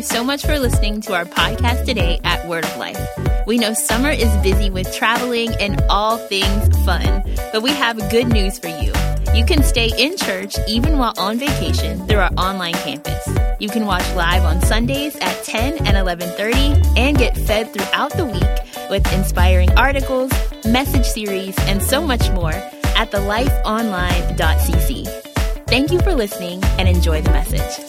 you so much for listening to our podcast today at Word of Life. We know summer is busy with traveling and all things fun, but we have good news for you. You can stay in church even while on vacation through our online campus. You can watch live on Sundays at 10 and 11:30 and get fed throughout the week with inspiring articles, message series, and so much more at thelifeonline.cc. Thank you for listening and enjoy the message.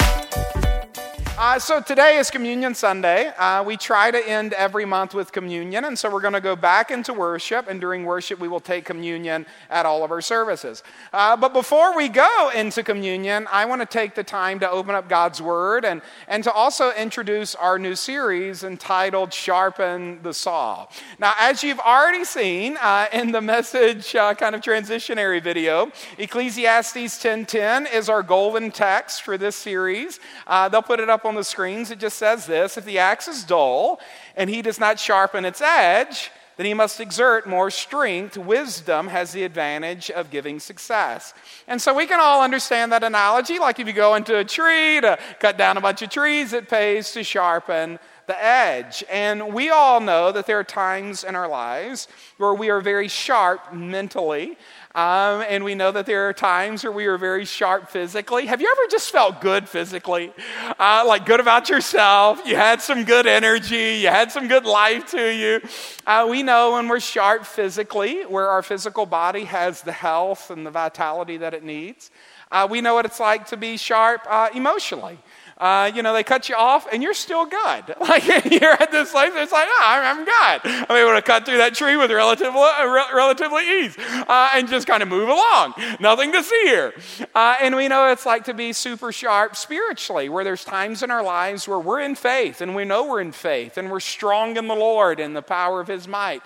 Uh, so today is Communion Sunday. Uh, we try to end every month with communion, and so we're going to go back into worship, and during worship, we will take communion at all of our services. Uh, but before we go into communion, I want to take the time to open up God's Word and, and to also introduce our new series entitled Sharpen the Saw. Now, as you've already seen uh, in the message uh, kind of transitionary video, Ecclesiastes 10:10 is our golden text for this series. Uh, they'll put it up on on the screens, it just says this If the axe is dull and he does not sharpen its edge, then he must exert more strength. Wisdom has the advantage of giving success. And so we can all understand that analogy. Like if you go into a tree to cut down a bunch of trees, it pays to sharpen the edge. And we all know that there are times in our lives where we are very sharp mentally. Um, and we know that there are times where we are very sharp physically. Have you ever just felt good physically? Uh, like good about yourself? You had some good energy, you had some good life to you. Uh, we know when we're sharp physically, where our physical body has the health and the vitality that it needs. Uh, we know what it's like to be sharp uh, emotionally uh, you know, they cut you off and you're still good. Like you're at this place, it's like, oh, I'm good. I'm able to cut through that tree with relative, uh, relatively ease uh, and just kind of move along. Nothing to see here. Uh, and we know it's like to be super sharp spiritually, where there's times in our lives where we're in faith and we know we're in faith and we're strong in the Lord and the power of His might.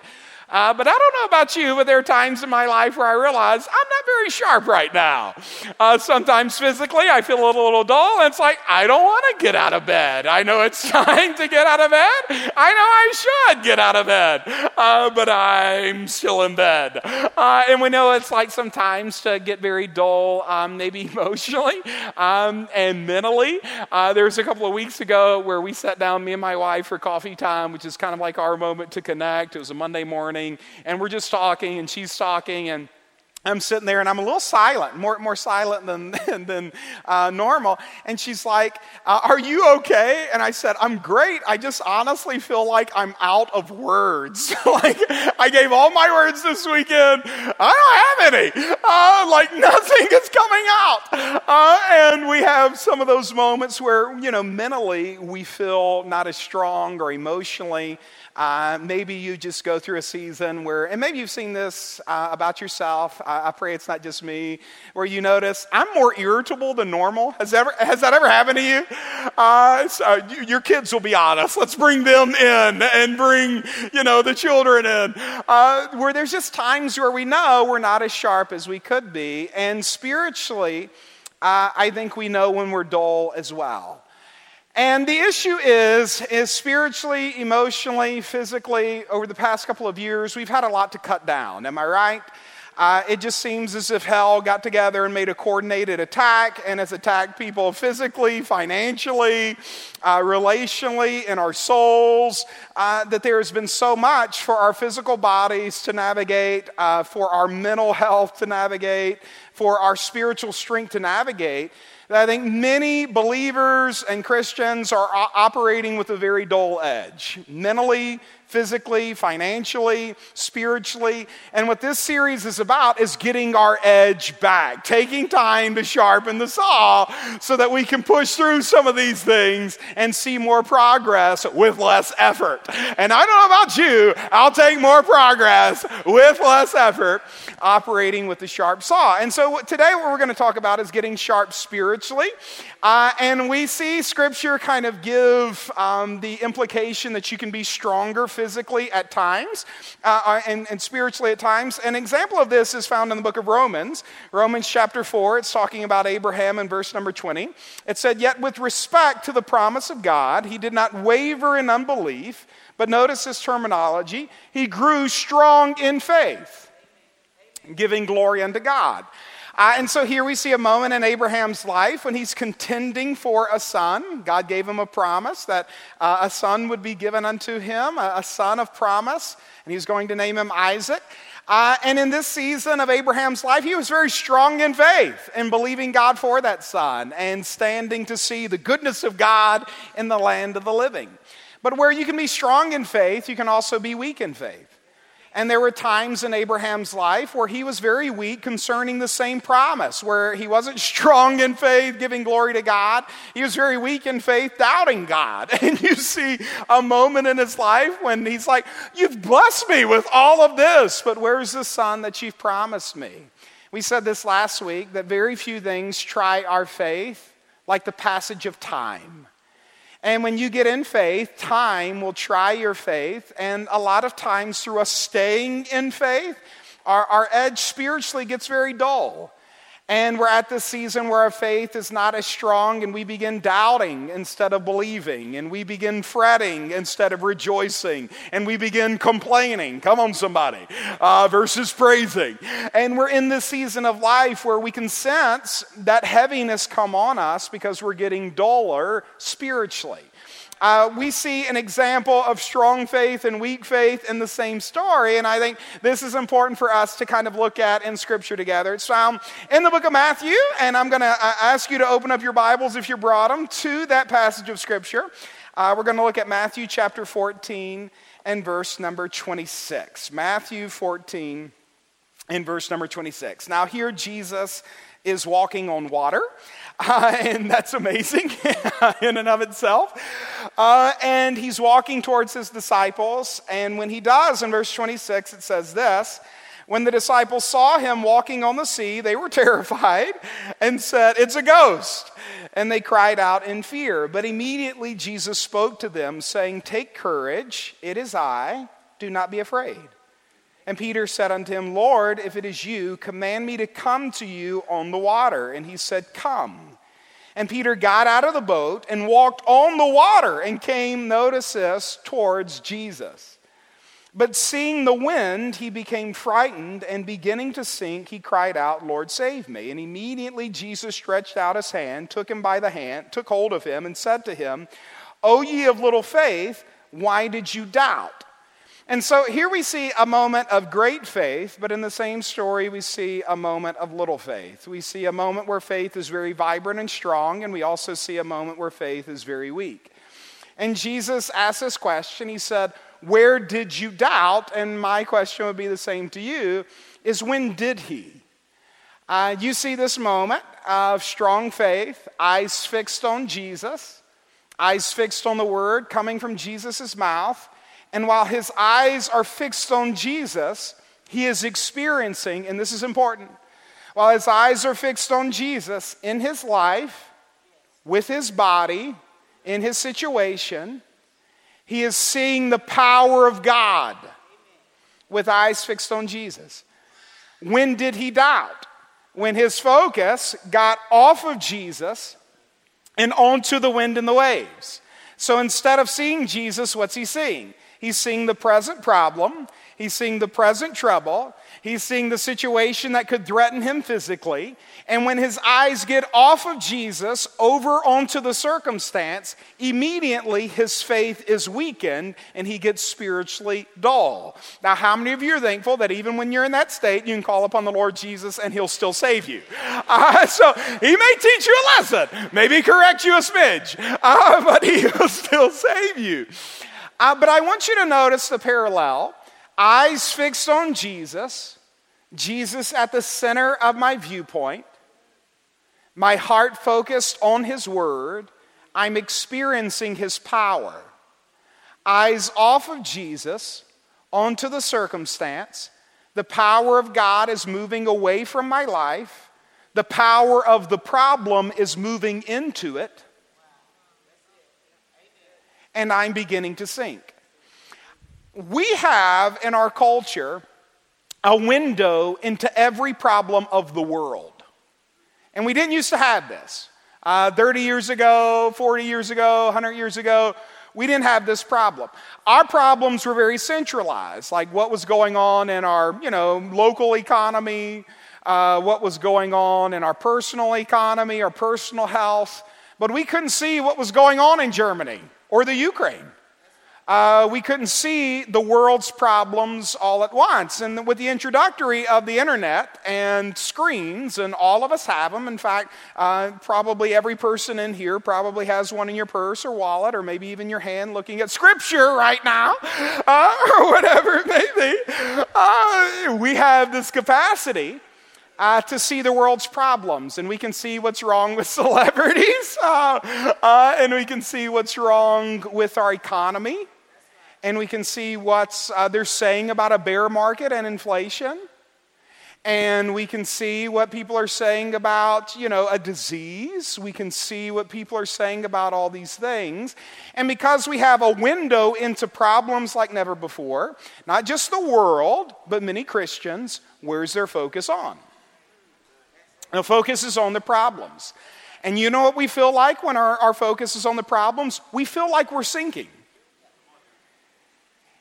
Uh, but I don't know about you, but there are times in my life where I realize I'm not very sharp right now. Uh, sometimes physically, I feel a little, little dull, and it's like, I don't want to get out of bed. I know it's time to get out of bed. I know I should get out of bed, uh, but I'm still in bed. Uh, and we know it's like sometimes to get very dull, um, maybe emotionally um, and mentally. Uh, there was a couple of weeks ago where we sat down, me and my wife, for coffee time, which is kind of like our moment to connect. It was a Monday morning morning, and we're just talking, and she's talking, and I'm sitting there and I'm a little silent, more, more silent than, than uh, normal. And she's like, uh, Are you okay? And I said, I'm great. I just honestly feel like I'm out of words. like, I gave all my words this weekend. I don't have any. Uh, like, nothing is coming out. Uh, and we have some of those moments where, you know, mentally we feel not as strong or emotionally. Uh, maybe you just go through a season where, and maybe you've seen this uh, about yourself. I, I, pray it's not just me, where you notice I'm more irritable than normal. Has, ever, has that ever happened to you? Uh, so you? Your kids will be honest. Let's bring them in and bring, you know, the children in. Uh, where there's just times where we know we're not as sharp as we could be. And spiritually, uh, I think we know when we're dull as well. And the issue is, is spiritually, emotionally, physically, over the past couple of years, we've had a lot to cut down. Am I right? Uh, it just seems as if hell got together and made a coordinated attack and has attacked people physically, financially, uh, relationally, in our souls. Uh, that there has been so much for our physical bodies to navigate, uh, for our mental health to navigate, for our spiritual strength to navigate I think many believers and Christians are operating with a very dull edge, mentally, physically, financially, spiritually. And what this series is about is getting our edge back, taking time to sharpen the saw so that we can push through some of these things and see more progress with less effort. And I don't know about you, I'll take more progress with less effort operating with the sharp saw. And so today, what we're going to talk about is getting sharp spiritually. Uh, and we see scripture kind of give um, the implication that you can be stronger physically at times uh, uh, and, and spiritually at times. An example of this is found in the book of Romans, Romans chapter 4. It's talking about Abraham in verse number 20. It said, Yet with respect to the promise of God, he did not waver in unbelief. But notice this terminology. He grew strong in faith, giving glory unto God. Uh, and so here we see a moment in Abraham's life when he's contending for a son. God gave him a promise that uh, a son would be given unto him, a, a son of promise, and he's going to name him Isaac. Uh, and in this season of Abraham's life, he was very strong in faith and believing God for that son and standing to see the goodness of God in the land of the living. But where you can be strong in faith, you can also be weak in faith. And there were times in Abraham's life where he was very weak concerning the same promise, where he wasn't strong in faith, giving glory to God. He was very weak in faith, doubting God. And you see a moment in his life when he's like, You've blessed me with all of this, but where's the son that you've promised me? We said this last week that very few things try our faith like the passage of time. And when you get in faith, time will try your faith. And a lot of times, through us staying in faith, our, our edge spiritually gets very dull. And we're at this season where our faith is not as strong, and we begin doubting instead of believing, and we begin fretting instead of rejoicing, and we begin complaining. Come on, somebody, uh, versus praising. And we're in this season of life where we can sense that heaviness come on us because we're getting duller spiritually. Uh, we see an example of strong faith and weak faith in the same story, and I think this is important for us to kind of look at in Scripture together. It's found in the book of Matthew, and I'm going to uh, ask you to open up your Bibles if you brought them to that passage of Scripture. Uh, we're going to look at Matthew chapter 14 and verse number 26. Matthew 14 and verse number 26. Now, here Jesus is walking on water. Uh, and that's amazing in and of itself. Uh, and he's walking towards his disciples. And when he does, in verse 26, it says this When the disciples saw him walking on the sea, they were terrified and said, It's a ghost. And they cried out in fear. But immediately Jesus spoke to them, saying, Take courage, it is I, do not be afraid. And Peter said unto him, Lord, if it is you, command me to come to you on the water. And he said, Come. And Peter got out of the boat and walked on the water and came, notice this, towards Jesus. But seeing the wind, he became frightened, and beginning to sink, he cried out, Lord, save me. And immediately Jesus stretched out his hand, took him by the hand, took hold of him, and said to him, O ye of little faith, why did you doubt? And so here we see a moment of great faith, but in the same story, we see a moment of little faith. We see a moment where faith is very vibrant and strong, and we also see a moment where faith is very weak. And Jesus asked this question. He said, Where did you doubt? And my question would be the same to you is when did he? Uh, you see this moment of strong faith, eyes fixed on Jesus, eyes fixed on the word coming from Jesus' mouth. And while his eyes are fixed on Jesus, he is experiencing, and this is important, while his eyes are fixed on Jesus in his life, with his body, in his situation, he is seeing the power of God with eyes fixed on Jesus. When did he doubt? When his focus got off of Jesus and onto the wind and the waves. So instead of seeing Jesus, what's he seeing? He's seeing the present problem, he's seeing the present trouble, he's seeing the situation that could threaten him physically. And when his eyes get off of Jesus over onto the circumstance, immediately his faith is weakened and he gets spiritually dull. Now, how many of you are thankful that even when you're in that state, you can call upon the Lord Jesus and he'll still save you? Uh, so he may teach you a lesson, maybe correct you a smidge, uh, but he'll still save you. Uh, but I want you to notice the parallel eyes fixed on Jesus, Jesus at the center of my viewpoint, my heart focused on His Word. I'm experiencing His power. Eyes off of Jesus, onto the circumstance. The power of God is moving away from my life. The power of the problem is moving into it and I'm beginning to sink. We have in our culture a window into every problem of the world. And we didn't used to have this. Uh, 30 years ago, 40 years ago, 100 years ago, we didn't have this problem. Our problems were very centralized, like what was going on in our, you know, local economy, uh, what was going on in our personal economy, our personal health, but we couldn't see what was going on in Germany or the Ukraine. Uh, we couldn't see the world's problems all at once. And with the introductory of the internet and screens, and all of us have them, in fact, uh, probably every person in here probably has one in your purse or wallet, or maybe even your hand looking at scripture right now, uh, or whatever it may be. Uh, we have this capacity uh, to see the world's problems, and we can see what's wrong with celebrities, uh, uh, and we can see what's wrong with our economy, and we can see what uh, they're saying about a bear market and inflation. And we can see what people are saying about, you know, a disease. We can see what people are saying about all these things. And because we have a window into problems like never before, not just the world, but many Christians, where's their focus on? The focus is on the problems. And you know what we feel like when our, our focus is on the problems? We feel like we're sinking.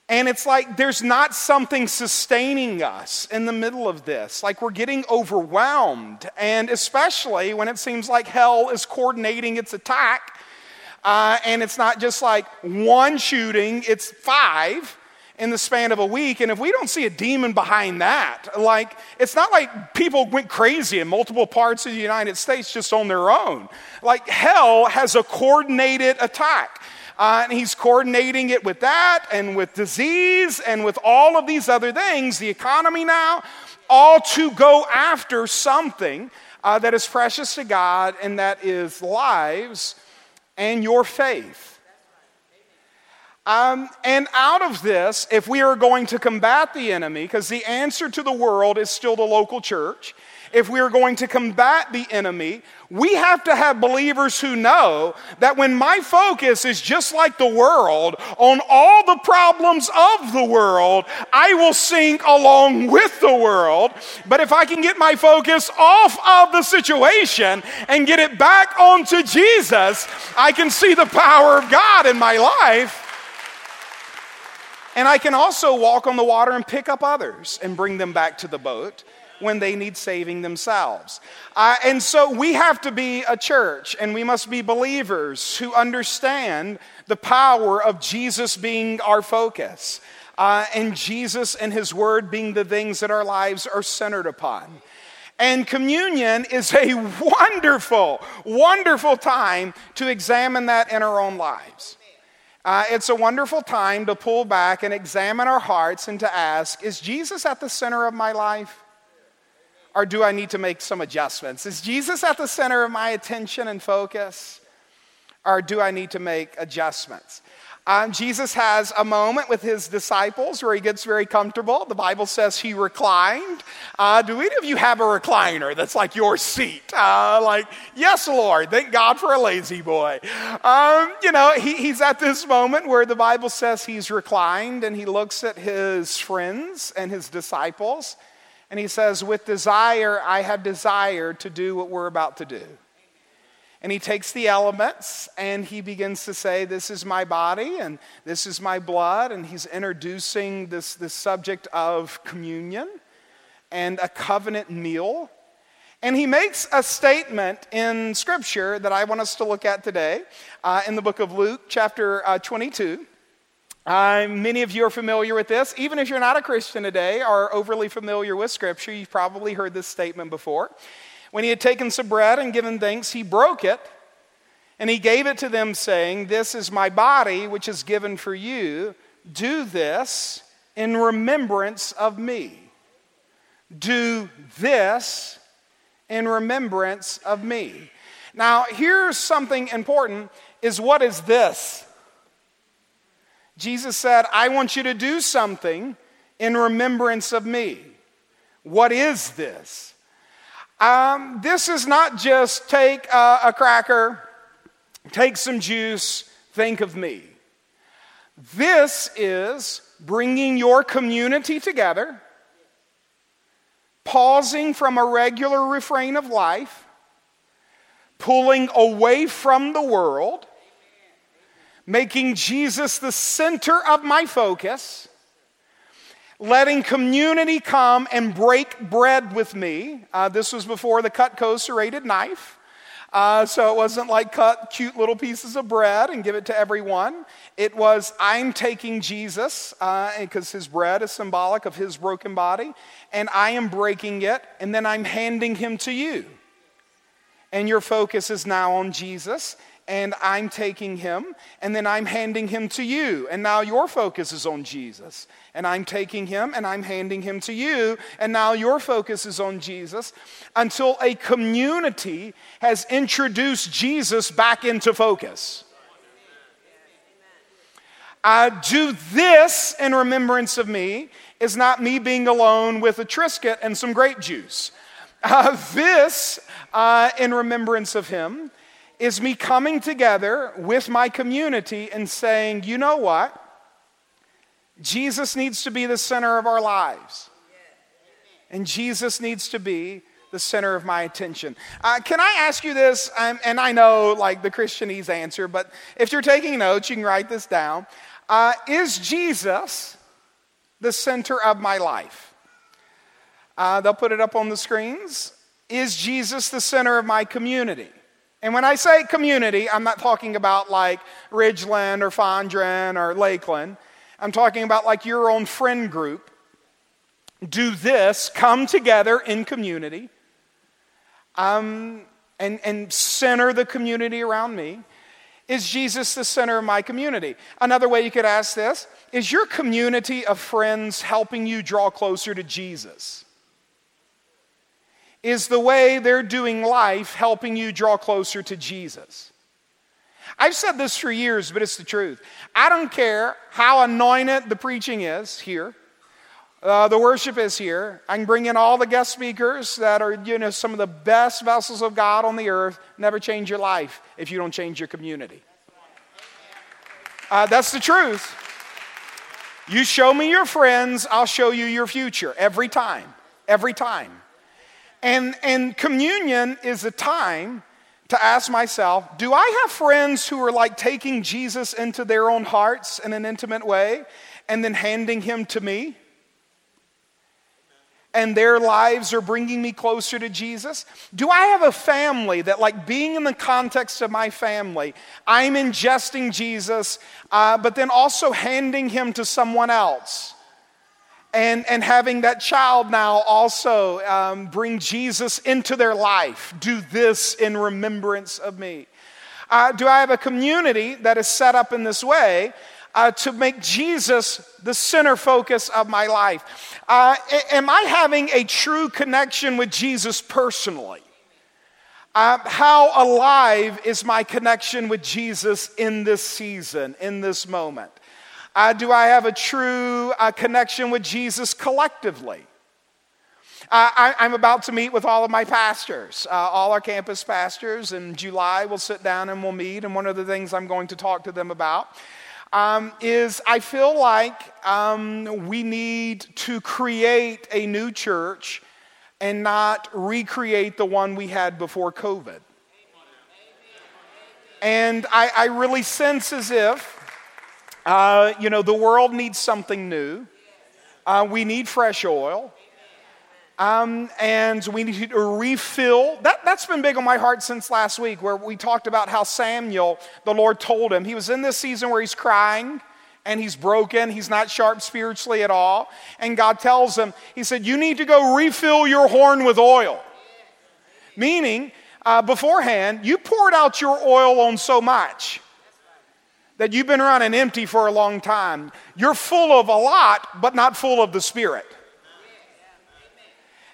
And it's like there's not something sustaining us in the middle of this. Like we're getting overwhelmed. And especially when it seems like hell is coordinating its attack. Uh, and it's not just like one shooting, it's five in the span of a week. And if we don't see a demon behind that, like, it's not like people went crazy in multiple parts of the United States just on their own. Like, hell has a coordinated attack. Uh, and he's coordinating it with that and with disease and with all of these other things, the economy now, all to go after something uh, that is precious to God and that is lives and your faith. Um, and out of this, if we are going to combat the enemy, because the answer to the world is still the local church, if we are going to combat the enemy, we have to have believers who know that when my focus is just like the world on all the problems of the world, I will sink along with the world. But if I can get my focus off of the situation and get it back onto Jesus, I can see the power of God in my life. And I can also walk on the water and pick up others and bring them back to the boat when they need saving themselves. Uh, and so we have to be a church and we must be believers who understand the power of Jesus being our focus uh, and Jesus and His Word being the things that our lives are centered upon. And communion is a wonderful, wonderful time to examine that in our own lives. Uh, it's a wonderful time to pull back and examine our hearts and to ask Is Jesus at the center of my life? Or do I need to make some adjustments? Is Jesus at the center of my attention and focus? Or do I need to make adjustments? Um, Jesus has a moment with his disciples where he gets very comfortable. The Bible says he reclined. Uh, do any of you have a recliner that's like your seat? Uh, like, yes, Lord, thank God for a La-Z-Boy. Um, you know, he, he's at this moment where the Bible says he's reclined and he looks at his friends and his disciples and he says, With desire, I have desired to do what we're about to do. And he takes the elements and he begins to say, This is my body and this is my blood. And he's introducing this, this subject of communion and a covenant meal. And he makes a statement in Scripture that I want us to look at today uh, in the book of Luke, chapter uh, 22. Uh, many of you are familiar with this. Even if you're not a Christian today or overly familiar with Scripture, you've probably heard this statement before. When he had taken some bread and given thanks, he broke it and he gave it to them, saying, This is my body, which is given for you. Do this in remembrance of me. Do this in remembrance of me. Now, here's something important is what is this? Jesus said, I want you to do something in remembrance of me. What is this? Um, this is not just take a, a cracker, take some juice, think of me. This is bringing your community together, pausing from a regular refrain of life, pulling away from the world, making Jesus the center of my focus letting community come and break bread with me. Uh, this was before the Cutco serrated knife. Uh, so it wasn't like cut cute little pieces of bread and give it to everyone. It was, I'm taking Jesus, because uh, his bread is symbolic of his broken body, and I am breaking it, and then I'm handing him to you. And your focus is now on Jesus, and I'm taking him, and then I'm handing him to you. And now your focus is on Jesus. And I'm taking him and I'm handing him to you. And now your focus is on Jesus until a community has introduced Jesus back into focus. I do this in remembrance of me is not me being alone with a Triscuit and some grape juice. Uh, this, uh, in remembrance of him, is me coming together with my community and saying, you know what? Jesus needs to be the center of our lives. And Jesus needs to be the center of my attention. Uh, can I ask you this? Um, and I know, like, the Christianese answer, but if you're taking notes, you can write this down. Uh, is Jesus the center of my life? Uh, they'll put it up on the screens. Is Jesus the center of my community? And when I say community, I'm not talking about like Ridgeland or Fondren or Lakeland. I'm talking about like your own friend group. Do this, come together in community, um, and, and center the community around me. Is Jesus the center of my community? Another way you could ask this is your community of friends helping you draw closer to Jesus? Is the way they're doing life helping you draw closer to Jesus. I've said this for years, but it's the truth. I don't care how anointed the preaching is here, uh, the worship is here. I can bring in all the guest speakers that are, you know, some of the best vessels of God on the earth. Never change your life if you don't change your community. Uh, that's the truth. You show me your friends, I'll show you your future every time. Every time. And, and communion is a time to ask myself do I have friends who are like taking Jesus into their own hearts in an intimate way and then handing him to me? And their lives are bringing me closer to Jesus? Do I have a family that, like being in the context of my family, I'm ingesting Jesus, uh, but then also handing him to someone else? And, and having that child now also um, bring Jesus into their life. Do this in remembrance of me. Uh, do I have a community that is set up in this way uh, to make Jesus the center focus of my life? Uh, am I having a true connection with Jesus personally? Uh, how alive is my connection with Jesus in this season, in this moment? Uh, do I have a true uh, connection with Jesus collectively? Uh, I, am about to meet with all of my pastors, uh, all our campus pastors. In July, we'll sit down and we'll meet. And one of the things I'm going to talk to them about um, is I feel like um, we need to create a new church and not recreate the one we had before COVID. And I, I really sense as if uh, you know, the world needs something new. Uh, we need fresh oil. Um, and we need to refill. That, that's been big on my heart since last week, where we talked about how Samuel, the Lord told him, he was in this season where he's crying and he's broken. He's not sharp spiritually at all. And God tells him, He said, You need to go refill your horn with oil. Meaning, uh, beforehand, you poured out your oil on so much that you've been running empty for a long time. You're full of a lot, but not full of the Spirit.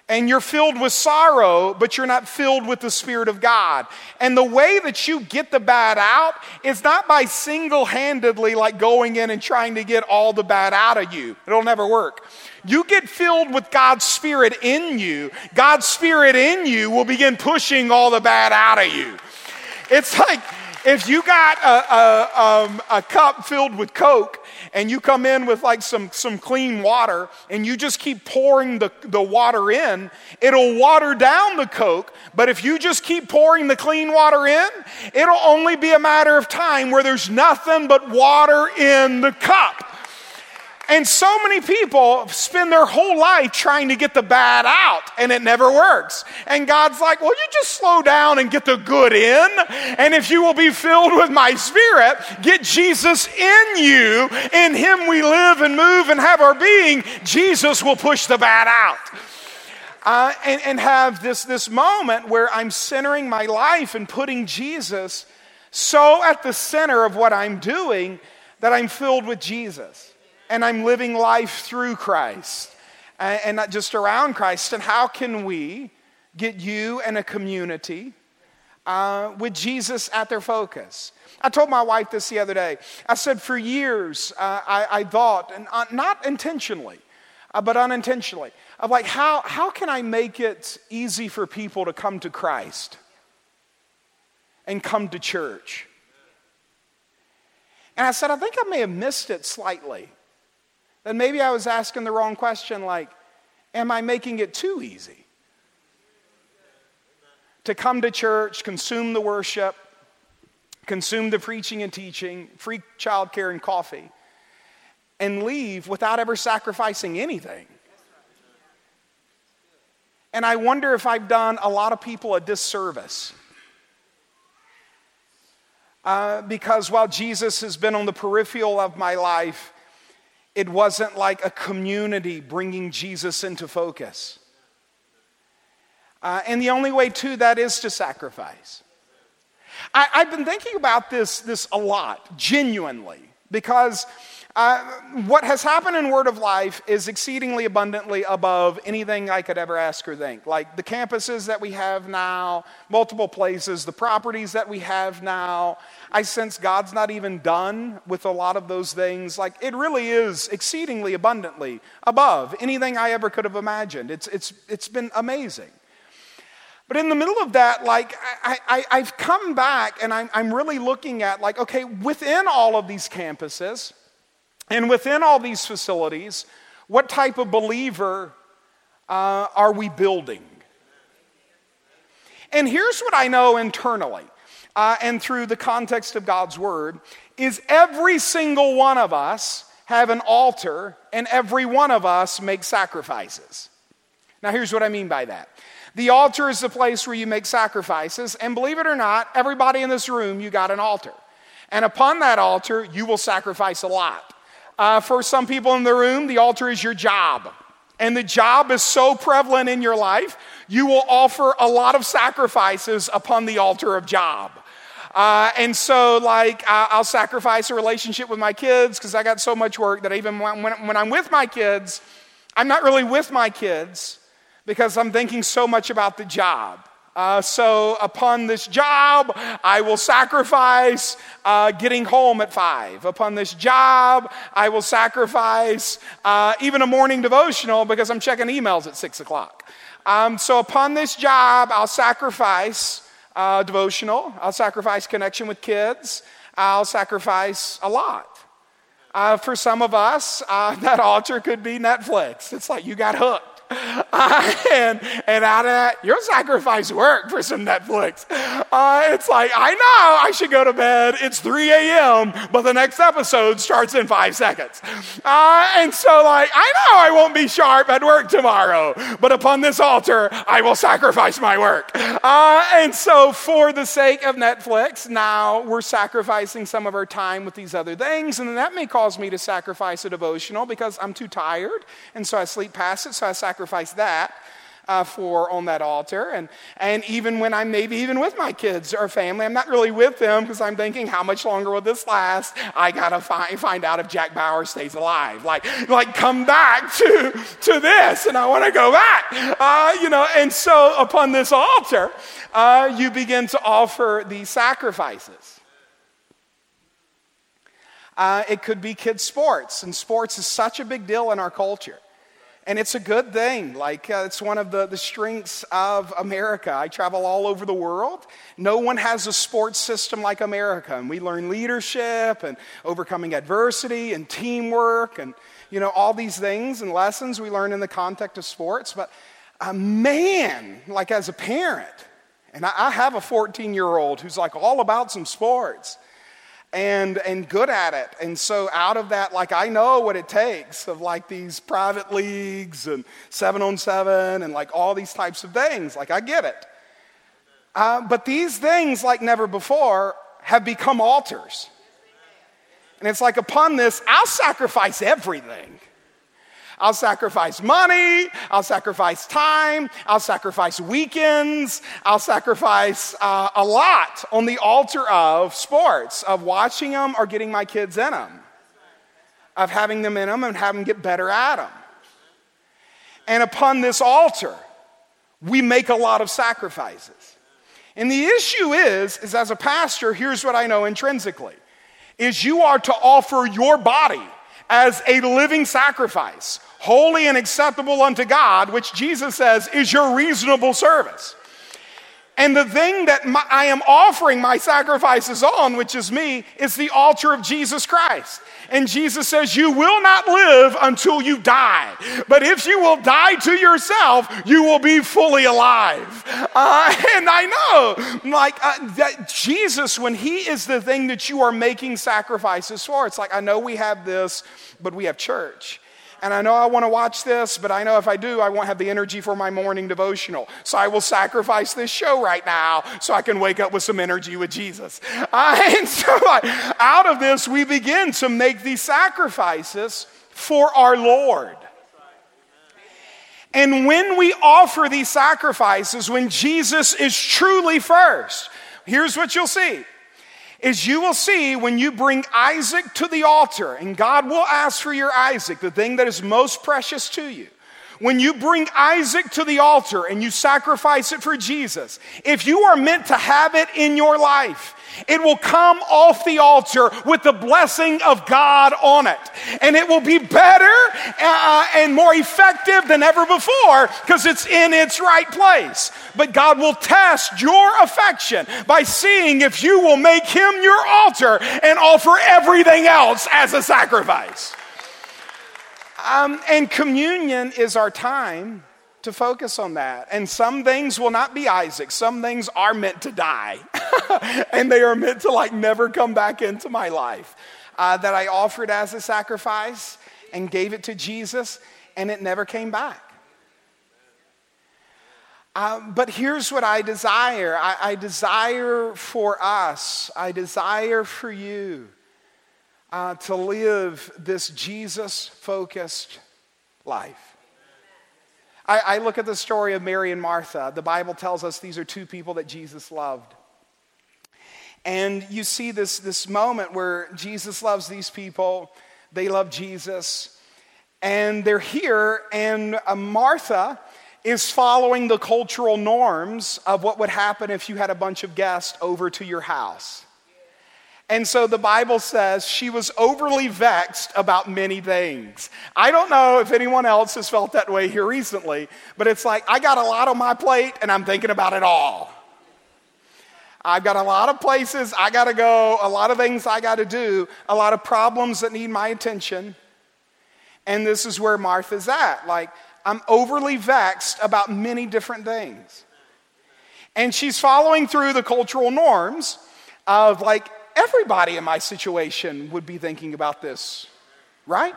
And you're filled with sorrow, but you're not filled with the Spirit of God. And the way that you get the bad out is not by single handedly like going in and trying to get all the bad out of you. It'll never work. You get filled with God's Spirit in you, God's Spirit in you will begin pushing all the bad out of you. It's like, if you got a, a, um, a, cup filled with Coke and you come in with like some, some clean water and you just keep pouring the, the water in, it'll water down the Coke. But if you just keep pouring the clean water in, it'll only be a matter of time where there's nothing but water in the cup. And so many people spend their whole life trying to get the bad out, and it never works. And God's like, well, you just slow down and get the good in. And if you will be filled with my spirit, get Jesus in you. In him we live and move and have our being. Jesus will push the bad out. Uh, and, and have this, this moment where I'm centering my life and putting Jesus so at the center of what I'm doing that I'm filled with Jesus and I'm living life through Christ and not just around Christ. And how can we get you and a community uh, with Jesus at their focus? I told my wife this the other day. I said, for years, uh, I, I, thought, and uh, not intentionally, uh, but unintentionally, of like, how, how can I make it easy for people to come to Christ and come to church? And I said, I think I may have missed it slightly. That maybe I was asking the wrong question, like, am I making it too easy? To come to church, consume the worship, consume the preaching and teaching, free childcare and coffee, and leave without ever sacrificing anything. And I wonder if I've done a lot of people a disservice. Uh, because while Jesus has been on the peripheral of my life, it wasn't like a community bringing Jesus into focus. Uh, and the only way to that is to sacrifice. I, have been thinking about this, this a lot, genuinely, because uh, what has happened in Word of Life is exceedingly abundantly above anything I could ever ask or think. Like the campuses that we have now, multiple places, the properties that we have now. I sense God's not even done with a lot of those things. Like it really is exceedingly abundantly above anything I ever could have imagined. It's, it's, it's been amazing. But in the middle of that, like, I, have come back and I'm, I'm really looking at, like, okay, within all of these campuses, and within all these facilities, what type of believer uh, are we building? And here's what I know internally uh, and through the context of God's word is every single one of us have an altar and every one of us make sacrifices. Now, here's what I mean by that. The altar is the place where you make sacrifices, and believe it or not, everybody in this room, you got an altar. And upon that altar, you will sacrifice a lot. Uh, for some people in the room, the altar is your job. And the job is so prevalent in your life, you will offer a lot of sacrifices upon the altar of job. Uh, and so, like, I'll sacrifice a relationship with my kids because I got so much work that even when, when I'm with my kids, I'm not really with my kids because I'm thinking so much about the job. Uh, so, upon this job, I will sacrifice uh, getting home at five. Upon this job, I will sacrifice uh, even a morning devotional because I'm checking emails at six o'clock. Um, so, upon this job, I'll sacrifice uh, devotional, I'll sacrifice connection with kids, I'll sacrifice a lot. Uh, for some of us, uh, that altar could be Netflix. It's like you got hooked. And, and out of that, your sacrifice work for some Netflix. Uh, it's like, I know I should go to bed. It's 3 a.m., but the next episode starts in five seconds. Uh, and so, like, I know I won't be sharp at work tomorrow, but upon this altar, I will sacrifice my work. Uh, and so, for the sake of Netflix, now we're sacrificing some of our time with these other things, and that may cause me to sacrifice a devotional because I'm too tired, and so I sleep past it, so I sacrifice sacrifice that uh, for on that altar. And, and even when I'm maybe even with my kids or family, I'm not really with them because I'm thinking, how much longer will this last? I got to find, find out if Jack Bauer stays alive. Like, like come back to, to this and I want to go back. Uh, you know, and so upon this altar, uh, you begin to offer these sacrifices. Uh, it could be kids' sports, and sports is such a big deal in our culture. And it's a good thing. Like, uh, it's one of the, the strengths of America. I travel all over the world. No one has a sports system like America. And we learn leadership and overcoming adversity and teamwork and, you know, all these things and lessons we learn in the context of sports. But a man, like as a parent, and I, I have a 14 year old who's like all about some sports. And and good at it. And so out of that, like I know what it takes of like these private leagues and seven on seven and like all these types of things. Like I get it. Uh, but these things, like never before, have become altars. And it's like upon this, I'll sacrifice everything. I'll sacrifice money. I'll sacrifice time. I'll sacrifice weekends. I'll sacrifice uh, a lot on the altar of sports, of watching them or getting my kids in them, of having them in them and having them get better at them. And upon this altar, we make a lot of sacrifices. And the issue is, is as a pastor, here's what I know intrinsically, is you are to offer your body as a living sacrifice, holy and acceptable unto God, which Jesus says is your reasonable service. And the thing that my, I am offering my sacrifices on, which is me, is the altar of Jesus Christ. And Jesus says, You will not live until you die. But if you will die to yourself, you will be fully alive. Uh, and I know, like, uh, that Jesus, when He is the thing that you are making sacrifices for, it's like, I know we have this, but we have church and I know I want to watch this, but I know if I do, I won't have the energy for my morning devotional. So I will sacrifice this show right now so I can wake up with some energy with Jesus. Uh, and so I, out of this, we begin to make these sacrifices for our Lord. And when we offer these sacrifices, when Jesus is truly first, here's what you'll see is you will see when you bring Isaac to the altar, and God will ask for your Isaac, the thing that is most precious to you. When you bring Isaac to the altar and you sacrifice it for Jesus, if you are meant to have it in your life, it will come off the altar with the blessing of God on it. And it will be better uh, and more effective than ever before because it's in its right place. But God will test your affection by seeing if you will make Him your altar and offer everything else as a sacrifice. Um, and communion is our time to focus on that. And some things will not be Isaac. Some things are meant to die. and they are meant to like never come back into my life. Uh, that I offered as a sacrifice and gave it to Jesus, and it never came back. Uh, but here's what I desire I, I, desire for us, I desire for you uh, to live this Jesus focused life. I, I look at the story of Mary and Martha. The Bible tells us these are two people that Jesus loved. And you see this, this moment where Jesus loves these people, they love Jesus, and they're here, and uh, Martha is following the cultural norms of what would happen if you had a bunch of guests over to your house. And so the Bible says she was overly vexed about many things. I don't know if anyone else has felt that way here recently, but it's like I got a lot on my plate and I'm thinking about it all. I've got a lot of places I got to go, a lot of things I got to do, a lot of problems that need my attention. And this is where Martha's at. Like, I'm overly vexed about many different things. And she's following through the cultural norms of like, everybody in my situation would be thinking about this, right?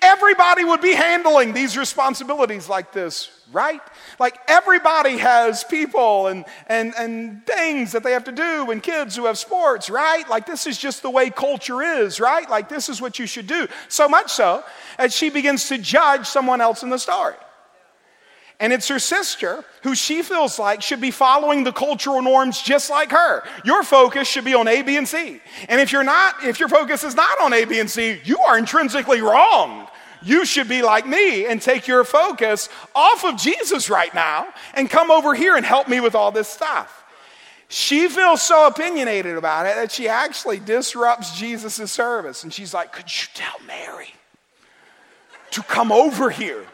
Everybody would be handling these responsibilities like this, right? Like everybody has people and, and, and things that they have to do and kids who have sports, right? Like this is just the way culture is, right? Like this is what you should do. So much so as she begins to judge someone else in the story and it's her sister who she feels like should be following the cultural norms just like her. Your focus should be on A, B, and C. And if you're not, if your focus is not on A, B, and C, you are intrinsically wrong. You should be like me and take your focus off of Jesus right now and come over here and help me with all this stuff. She feels so opinionated about it that she actually disrupts Jesus' service. And she's like, Could you tell Mary to come over here?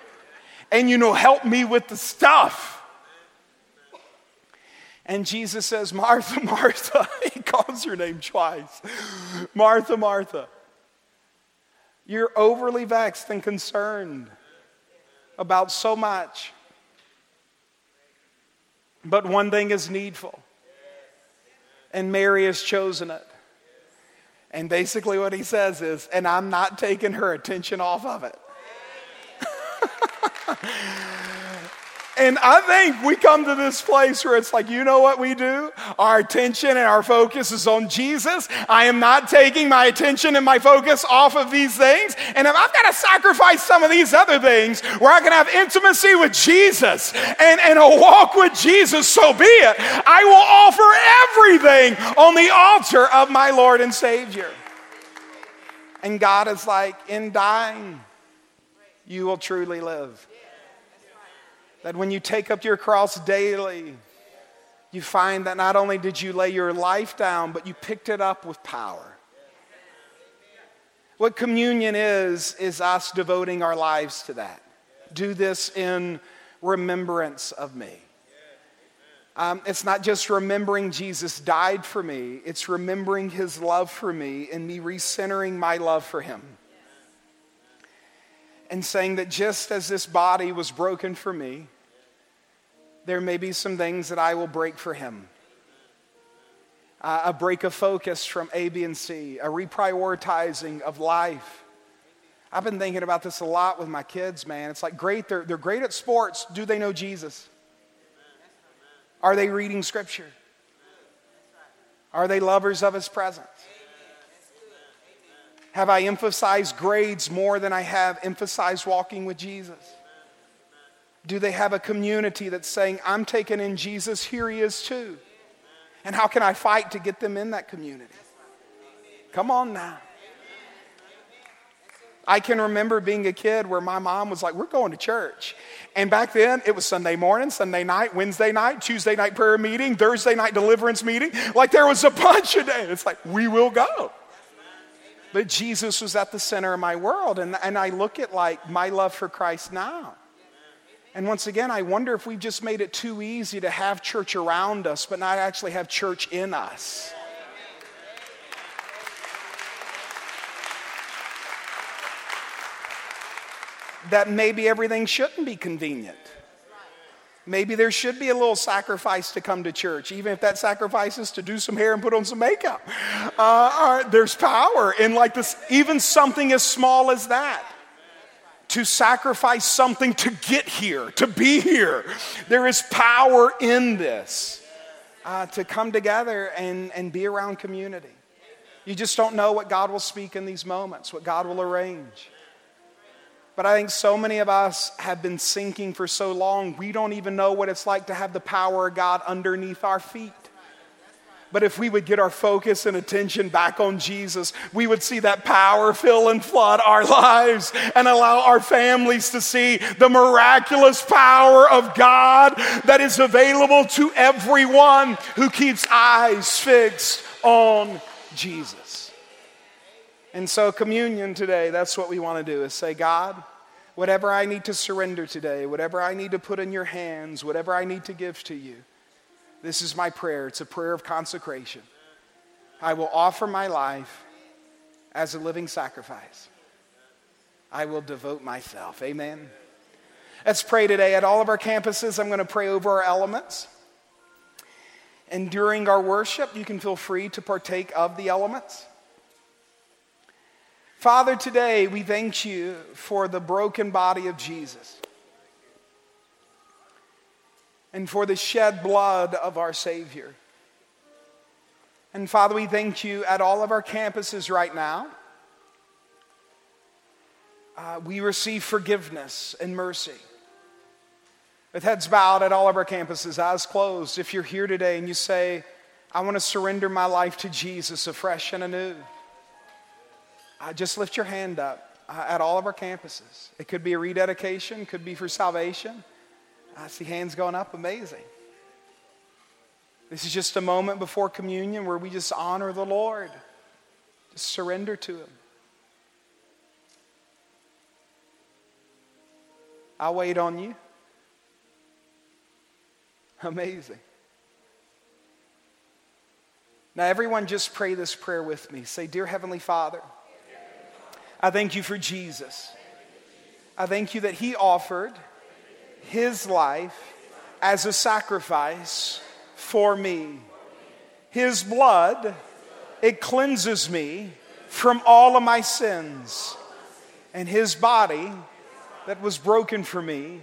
And you know, help me with the stuff. And Jesus says, Martha, Martha. he calls her name twice. Martha, Martha. You're overly vexed and concerned about so much. But one thing is needful, and Mary has chosen it. And basically, what he says is, and I'm not taking her attention off of it. And I think we come to this place where it's like, you know what we do? Our attention and our focus is on Jesus. I am not taking my attention and my focus off of these things. And if I've got to sacrifice some of these other things where I can have intimacy with Jesus and, and a walk with Jesus, so be it. I will offer everything on the altar of my Lord and Savior. And God is like, in dying, you will truly live. That when you take up your cross daily, you find that not only did you lay your life down, but you picked it up with power. What communion is, is us devoting our lives to that. Do this in remembrance of me. Um, it's not just remembering Jesus died for me, it's remembering his love for me and me recentering my love for him and saying that just as this body was broken for me, there may be some things that I will break for him. Uh, a break of focus from A, B, and C, a reprioritizing of life. I've been thinking about this a lot with my kids, man. It's like great, they're, they're great at sports. Do they know Jesus? Are they reading scripture? Are they lovers of his presence? Have I emphasized grades more than I have emphasized walking with Jesus? Do they have a community that's saying, I'm taking in Jesus, here he is too? And how can I fight to get them in that community? Come on now. I can remember being a kid where my mom was like, We're going to church. And back then, it was Sunday morning, Sunday night, Wednesday night, Tuesday night prayer meeting, Thursday night deliverance meeting. Like there was a bunch of days. It's like, We will go. But Jesus was at the center of my world. And, and I look at like my love for Christ now. And once again, I wonder if we've just made it too easy to have church around us, but not actually have church in us. That maybe everything shouldn't be convenient. Maybe there should be a little sacrifice to come to church, even if that sacrifice is to do some hair and put on some makeup. Uh, there's power in like this, even something as small as that. To sacrifice something to get here, to be here. There is power in this uh, to come together and, and be around community. You just don't know what God will speak in these moments, what God will arrange. But I think so many of us have been sinking for so long, we don't even know what it's like to have the power of God underneath our feet. But if we would get our focus and attention back on Jesus, we would see that power fill and flood our lives and allow our families to see the miraculous power of God that is available to everyone who keeps eyes fixed on Jesus. And so, communion today, that's what we want to do is say, God, whatever I need to surrender today, whatever I need to put in your hands, whatever I need to give to you, this is my prayer. It's a prayer of consecration. I will offer my life as a living sacrifice. I will devote myself. Amen. Let's pray today. At all of our campuses, I'm going to pray over our elements. And during our worship, you can feel free to partake of the elements. Father, today we thank you for the broken body of Jesus and for the shed blood of our Savior. And Father, we thank you at all of our campuses right now. Uh, we receive forgiveness and mercy. With heads bowed at all of our campuses, eyes closed, if you're here today and you say, I want to surrender my life to Jesus afresh and anew uh, just lift your hand up uh, at all of our campuses. It could be a rededication, could be for salvation. I see hands going up, amazing. This is just a moment before communion where we just honor the Lord, just surrender to Him. I'll wait on you. Amazing. Now, everyone, just pray this prayer with me. Say, Dear Heavenly Father, I thank you for Jesus. I thank you that he offered his life as a sacrifice for me. His blood it cleanses me from all of my sins. And his body that was broken for me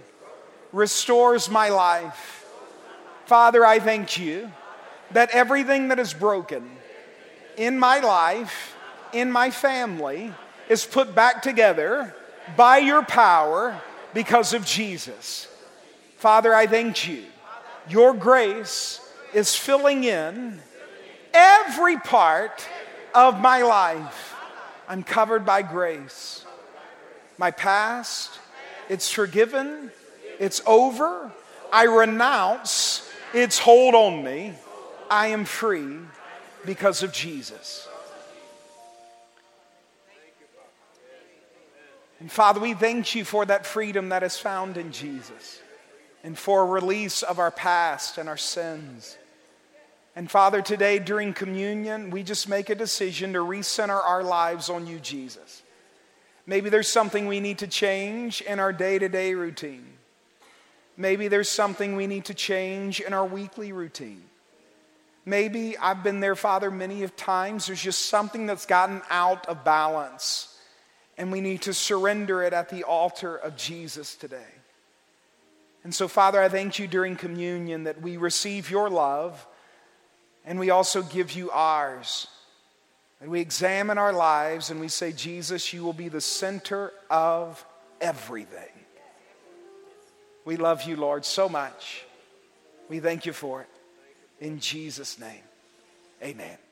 restores my life. Father, I thank you that everything that is broken in my life, in my family, is put back together by your power because of Jesus. Father, I thank you. Your grace is filling in every part of my life. I'm covered by grace. My past, it's forgiven, it's over. I renounce its hold on me. I am free because of Jesus. And Father, we thank you for that freedom that is found in Jesus and for release of our past and our sins. And Father, today during communion, we just make a decision to recenter our lives on you, Jesus. Maybe there's something we need to change in our day to day routine. Maybe there's something we need to change in our weekly routine. Maybe I've been there, Father, many of times. There's just something that's gotten out of balance, and we need to surrender it at the altar of Jesus today. And so, Father, I thank you during communion that we receive your love and we also give you ours. And we examine our lives and we say, Jesus, you will be the center of everything. We love you, Lord, so much. We thank you for it. In Jesus' name, amen.